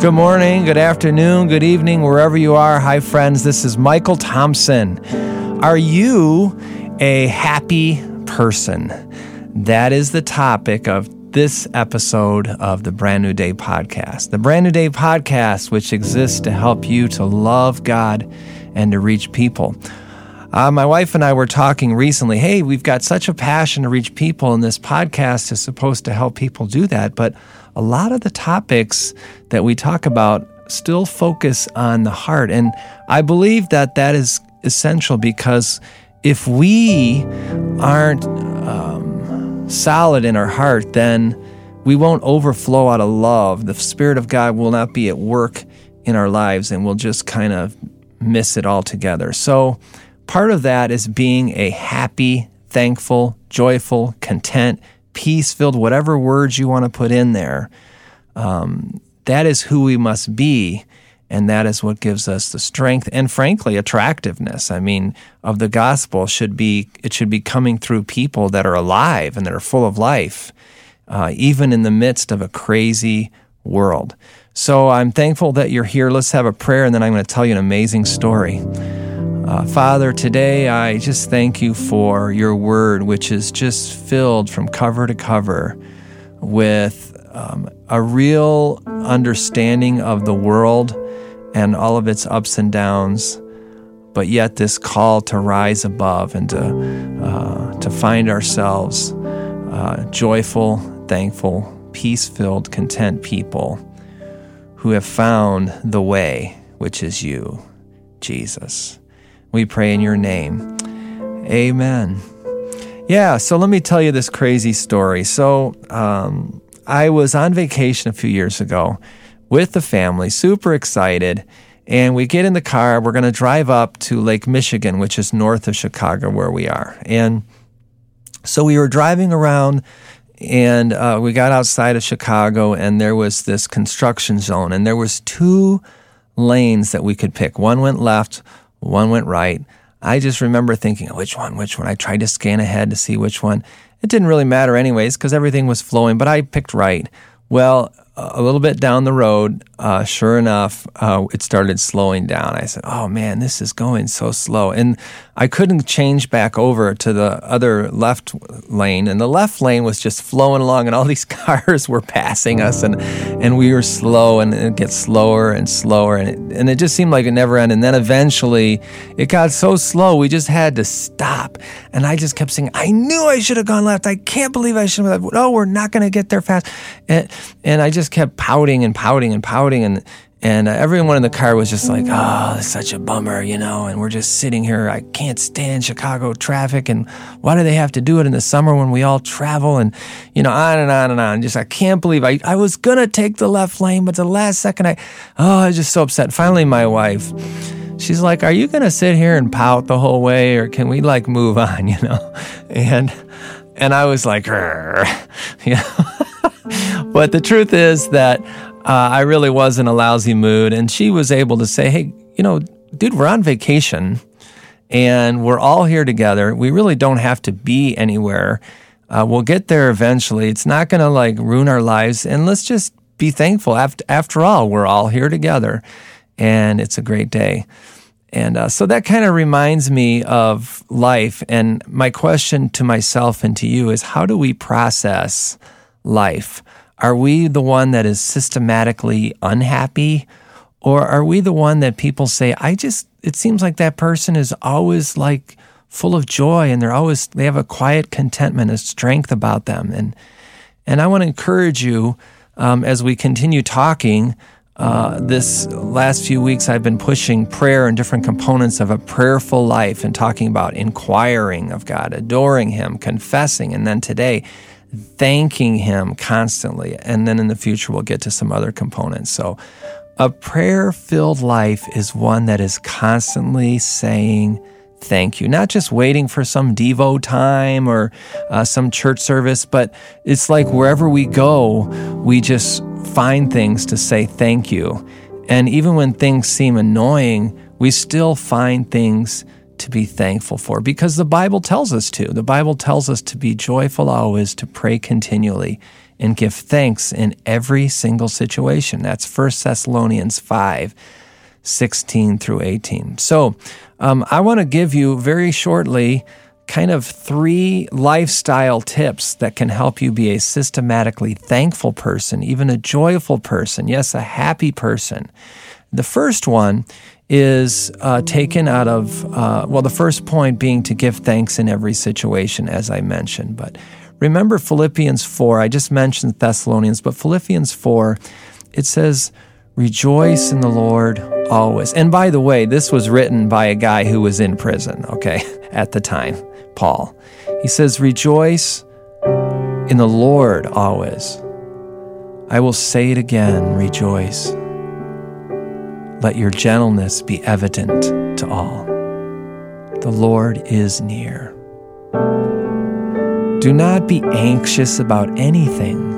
Good morning, good afternoon, good evening, wherever you are. Hi, friends. This is Michael Thompson. Are you a happy person? That is the topic of this episode of the Brand New Day podcast. The Brand New Day podcast, which exists to help you to love God and to reach people. Uh, my wife and I were talking recently. Hey, we've got such a passion to reach people, and this podcast is supposed to help people do that. But a lot of the topics that we talk about still focus on the heart. And I believe that that is essential because if we aren't um, solid in our heart, then we won't overflow out of love. The Spirit of God will not be at work in our lives and we'll just kind of miss it altogether. So, part of that is being a happy, thankful, joyful, content, peace filled, whatever words you want to put in there. Um, that is who we must be. And that is what gives us the strength and, frankly, attractiveness. I mean, of the gospel should be it should be coming through people that are alive and that are full of life, uh, even in the midst of a crazy world. So I'm thankful that you're here. Let's have a prayer, and then I'm going to tell you an amazing story. Uh, Father, today I just thank you for your word, which is just filled from cover to cover with um, a real understanding of the world and all of its ups and downs, but yet this call to rise above and to, uh, to find ourselves uh, joyful, thankful, peace filled, content people who have found the way, which is you, Jesus. We pray in your name. Amen. Yeah, so let me tell you this crazy story. So, um, I was on vacation a few years ago with the family, super excited. And we get in the car, we're going to drive up to Lake Michigan, which is north of Chicago, where we are. And so we were driving around and uh, we got outside of Chicago and there was this construction zone and there was two lanes that we could pick. One went left, one went right. I just remember thinking, oh, which one, which one? I tried to scan ahead to see which one. It didn't really matter, anyways, because everything was flowing, but I picked right. Well, a little bit down the road, uh, sure enough, uh, it started slowing down. I said, "Oh man, this is going so slow," and I couldn't change back over to the other left lane, and the left lane was just flowing along, and all these cars were passing us, and and we were slow, and it gets slower and slower, and it, and it just seemed like it never ended. And then eventually, it got so slow, we just had to stop, and I just kept saying, "I knew I should have gone left. I can't believe I should have." No, we're not going to get there fast, and and I just just kept pouting and pouting and pouting and and uh, everyone in the car was just like, "Oh, it's such a bummer," you know. And we're just sitting here. I can't stand Chicago traffic, and why do they have to do it in the summer when we all travel? And you know, on and on and on. Just I can't believe I I was gonna take the left lane, but the last second I, oh, I was just so upset. Finally, my wife, she's like, "Are you gonna sit here and pout the whole way, or can we like move on?" You know, and and I was like, know. But the truth is that uh, I really was in a lousy mood, and she was able to say, "Hey, you know, dude, we're on vacation, and we're all here together. We really don't have to be anywhere. Uh, we'll get there eventually. It's not going to like ruin our lives, and let's just be thankful. After after all, we're all here together, and it's a great day." And uh, so that kind of reminds me of life. And my question to myself and to you is how do we process life? Are we the one that is systematically unhappy? Or are we the one that people say, I just, it seems like that person is always like full of joy and they're always, they have a quiet contentment, a strength about them. And, and I want to encourage you um, as we continue talking. Uh, this last few weeks, I've been pushing prayer and different components of a prayerful life and talking about inquiring of God, adoring Him, confessing. And then today, thanking Him constantly. And then in the future, we'll get to some other components. So, a prayer filled life is one that is constantly saying, Thank you. Not just waiting for some Devo time or uh, some church service, but it's like wherever we go, we just find things to say thank you. And even when things seem annoying, we still find things to be thankful for because the Bible tells us to. The Bible tells us to be joyful always, to pray continually, and give thanks in every single situation. That's 1 Thessalonians 5 16 through 18. So um, I want to give you very shortly kind of three lifestyle tips that can help you be a systematically thankful person, even a joyful person, yes, a happy person. The first one is uh, taken out of, uh, well, the first point being to give thanks in every situation, as I mentioned. But remember Philippians 4, I just mentioned Thessalonians, but Philippians 4, it says, Rejoice in the Lord always. And by the way, this was written by a guy who was in prison, okay, at the time, Paul. He says, Rejoice in the Lord always. I will say it again, rejoice. Let your gentleness be evident to all. The Lord is near. Do not be anxious about anything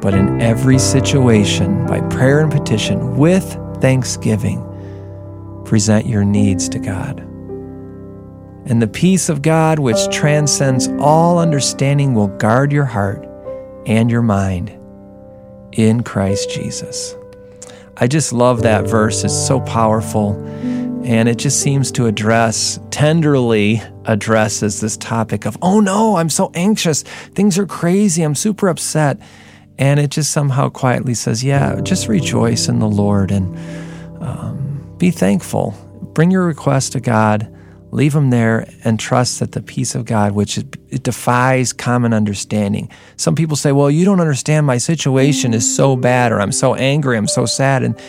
but in every situation, by prayer and petition, with thanksgiving, present your needs to God. And the peace of God, which transcends all understanding, will guard your heart and your mind in Christ Jesus. I just love that verse. It's so powerful. And it just seems to address, tenderly addresses this topic of, oh no, I'm so anxious. Things are crazy. I'm super upset. And it just somehow quietly says, yeah, just rejoice in the Lord and um, be thankful. Bring your request to God, leave them there, and trust that the peace of God, which it, it defies common understanding. Some people say, well, you don't understand. My situation is so bad, or I'm so angry, I'm so sad. And,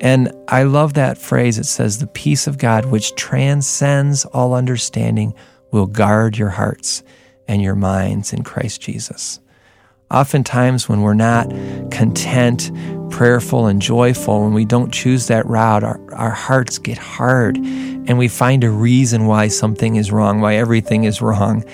and I love that phrase. It says, the peace of God, which transcends all understanding, will guard your hearts and your minds in Christ Jesus. Oftentimes, when we're not content, prayerful, and joyful, when we don't choose that route, our, our hearts get hard and we find a reason why something is wrong, why everything is wrong.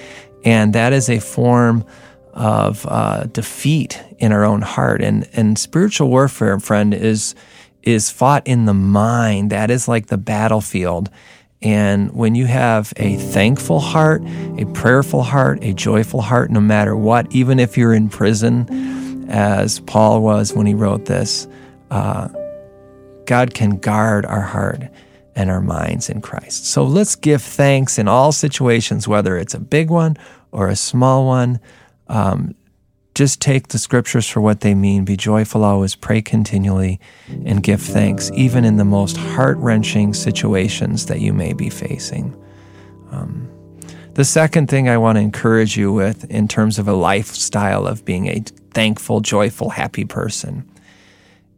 And that is a form of uh, defeat in our own heart. And, and spiritual warfare, friend, is, is fought in the mind. That is like the battlefield. And when you have a thankful heart, a prayerful heart, a joyful heart, no matter what, even if you're in prison, as Paul was when he wrote this, uh, God can guard our heart and our minds in Christ. So let's give thanks in all situations, whether it's a big one or a small one. Um, just take the scriptures for what they mean. Be joyful always, pray continually, and give thanks, even in the most heart wrenching situations that you may be facing. Um, the second thing I want to encourage you with in terms of a lifestyle of being a thankful, joyful, happy person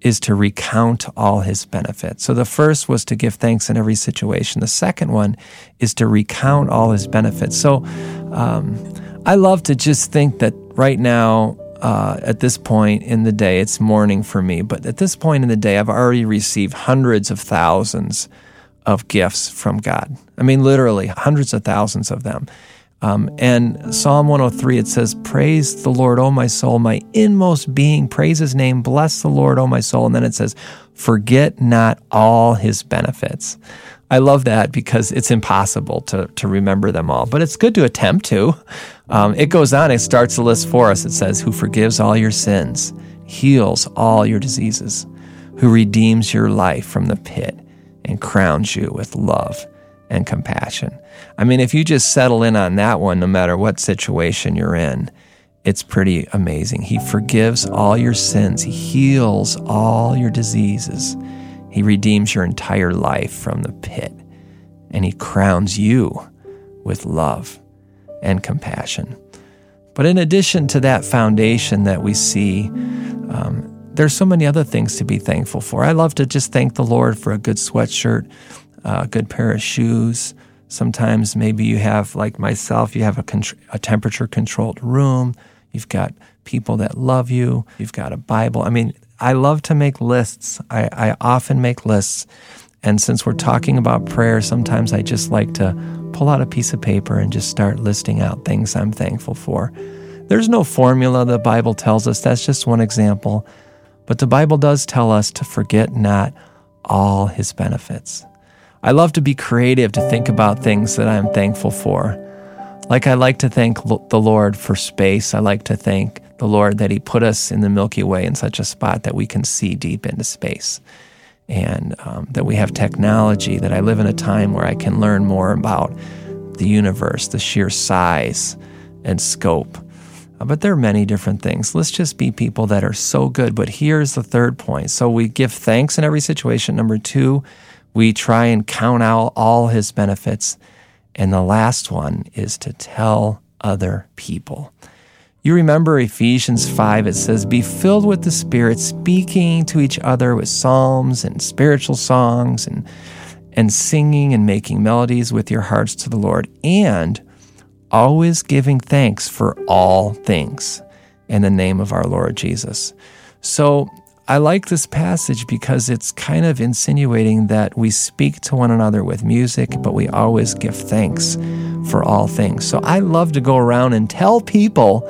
is to recount all his benefits. So the first was to give thanks in every situation. The second one is to recount all his benefits. So um, I love to just think that right now, uh, at this point in the day, it's morning for me, but at this point in the day, I've already received hundreds of thousands of gifts from God. I mean, literally hundreds of thousands of them. Um, and Psalm 103, it says, Praise the Lord, O my soul, my inmost being, praise his name, bless the Lord, O my soul. And then it says, Forget not all his benefits. I love that because it's impossible to, to remember them all, but it's good to attempt to. Um, it goes on, it starts the list for us. It says, Who forgives all your sins, heals all your diseases, who redeems your life from the pit and crowns you with love and compassion. I mean, if you just settle in on that one, no matter what situation you're in, it's pretty amazing. He forgives all your sins, He heals all your diseases, He redeems your entire life from the pit, and He crowns you with love and compassion. But in addition to that foundation that we see, um, there's so many other things to be thankful for. I love to just thank the Lord for a good sweatshirt, a good pair of shoes. Sometimes maybe you have, like myself, you have a, a temperature controlled room. You've got people that love you. You've got a Bible. I mean, I love to make lists. I, I often make lists. And since we're talking about prayer, sometimes I just like to pull out a piece of paper and just start listing out things I'm thankful for. There's no formula the Bible tells us. That's just one example. But the Bible does tell us to forget not all his benefits. I love to be creative to think about things that I'm thankful for. Like I like to thank the Lord for space. I like to thank the Lord that He put us in the Milky Way in such a spot that we can see deep into space. And um, that we have technology, that I live in a time where I can learn more about the universe, the sheer size and scope. Uh, but there are many different things. Let's just be people that are so good. But here's the third point. So we give thanks in every situation. Number two, we try and count out all his benefits. And the last one is to tell other people. You remember Ephesians 5, it says, Be filled with the Spirit, speaking to each other with psalms and spiritual songs and, and singing and making melodies with your hearts to the Lord, and always giving thanks for all things in the name of our Lord Jesus. So I like this passage because it's kind of insinuating that we speak to one another with music, but we always give thanks for all things. So I love to go around and tell people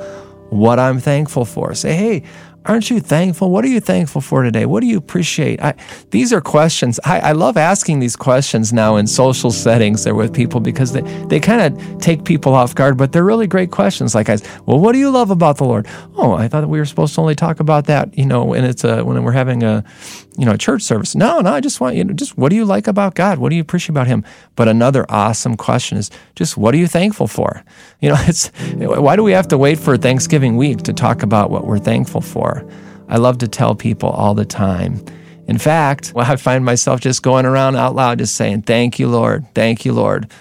what I'm thankful for. Say, hey, Aren't you thankful? What are you thankful for today? What do you appreciate? I, these are questions. I, I, love asking these questions now in social settings there with people because they, they kind of take people off guard, but they're really great questions. Like, I, well, what do you love about the Lord? Oh, I thought we were supposed to only talk about that, you know, when it's a, when we're having a, you know, church service. No, no, I just want you to just what do you like about God? What do you appreciate about Him? But another awesome question is just what are you thankful for? You know, it's why do we have to wait for Thanksgiving week to talk about what we're thankful for? I love to tell people all the time. In fact, well, I find myself just going around out loud, just saying, Thank you, Lord. Thank you, Lord.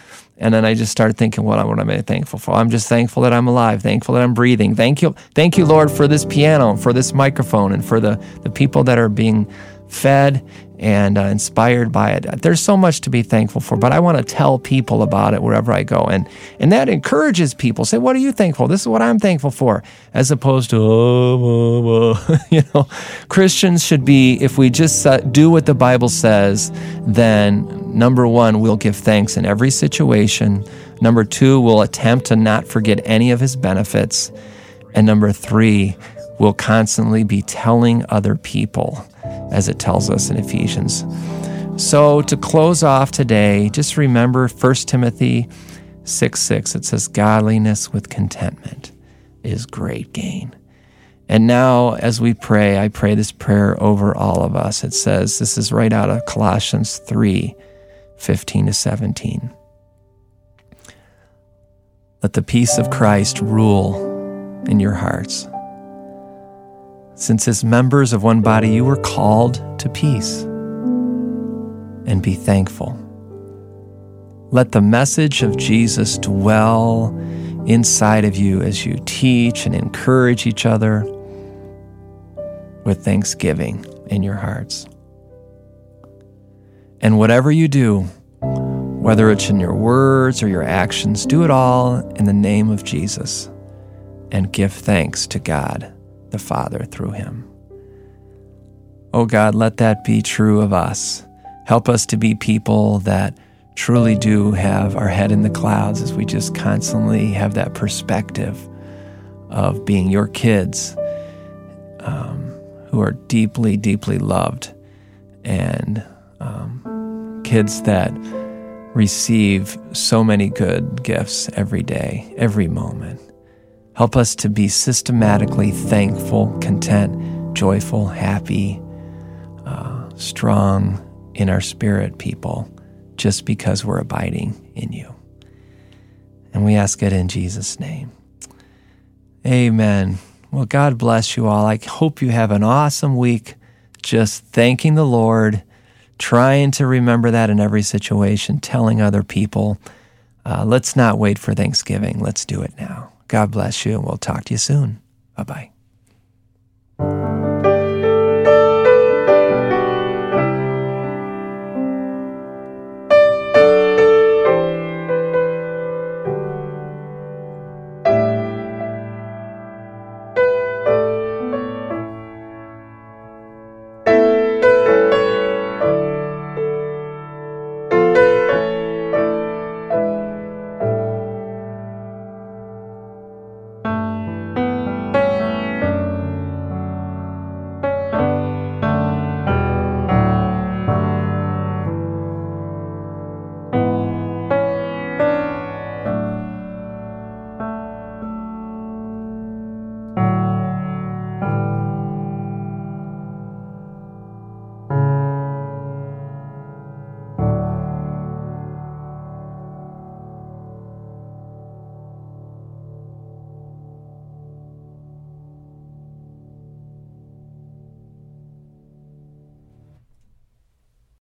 And then I just started thinking, what, what am I thankful for? I'm just thankful that I'm alive, thankful that I'm breathing. Thank you, thank you, Lord, for this piano, for this microphone, and for the, the people that are being fed and uh, inspired by it. There's so much to be thankful for, but I want to tell people about it wherever I go. And, and that encourages people. Say, what are you thankful? This is what I'm thankful for, as opposed to, oh, oh, oh. you know, Christians should be, if we just uh, do what the Bible says, then number one, we'll give thanks in every situation. Number two, we'll attempt to not forget any of his benefits. And number three, we'll constantly be telling other people as it tells us in Ephesians. So, to close off today, just remember 1 Timothy 6 6. It says, Godliness with contentment is great gain. And now, as we pray, I pray this prayer over all of us. It says, This is right out of Colossians 3 15 to 17. Let the peace of Christ rule in your hearts since as members of one body you were called to peace. And be thankful. Let the message of Jesus dwell inside of you as you teach and encourage each other with thanksgiving in your hearts. And whatever you do, whether it's in your words or your actions, do it all in the name of Jesus and give thanks to God the Father through him. Oh God, let that be true of us. Help us to be people that truly do have our head in the clouds as we just constantly have that perspective of being your kids um, who are deeply, deeply loved and um, kids that receive so many good gifts every day, every moment. Help us to be systematically thankful, content, joyful, happy, uh, strong in our spirit, people, just because we're abiding in you. And we ask it in Jesus' name. Amen. Well, God bless you all. I hope you have an awesome week just thanking the Lord, trying to remember that in every situation, telling other people. Uh, let's not wait for Thanksgiving. Let's do it now. God bless you, and we'll talk to you soon. Bye bye.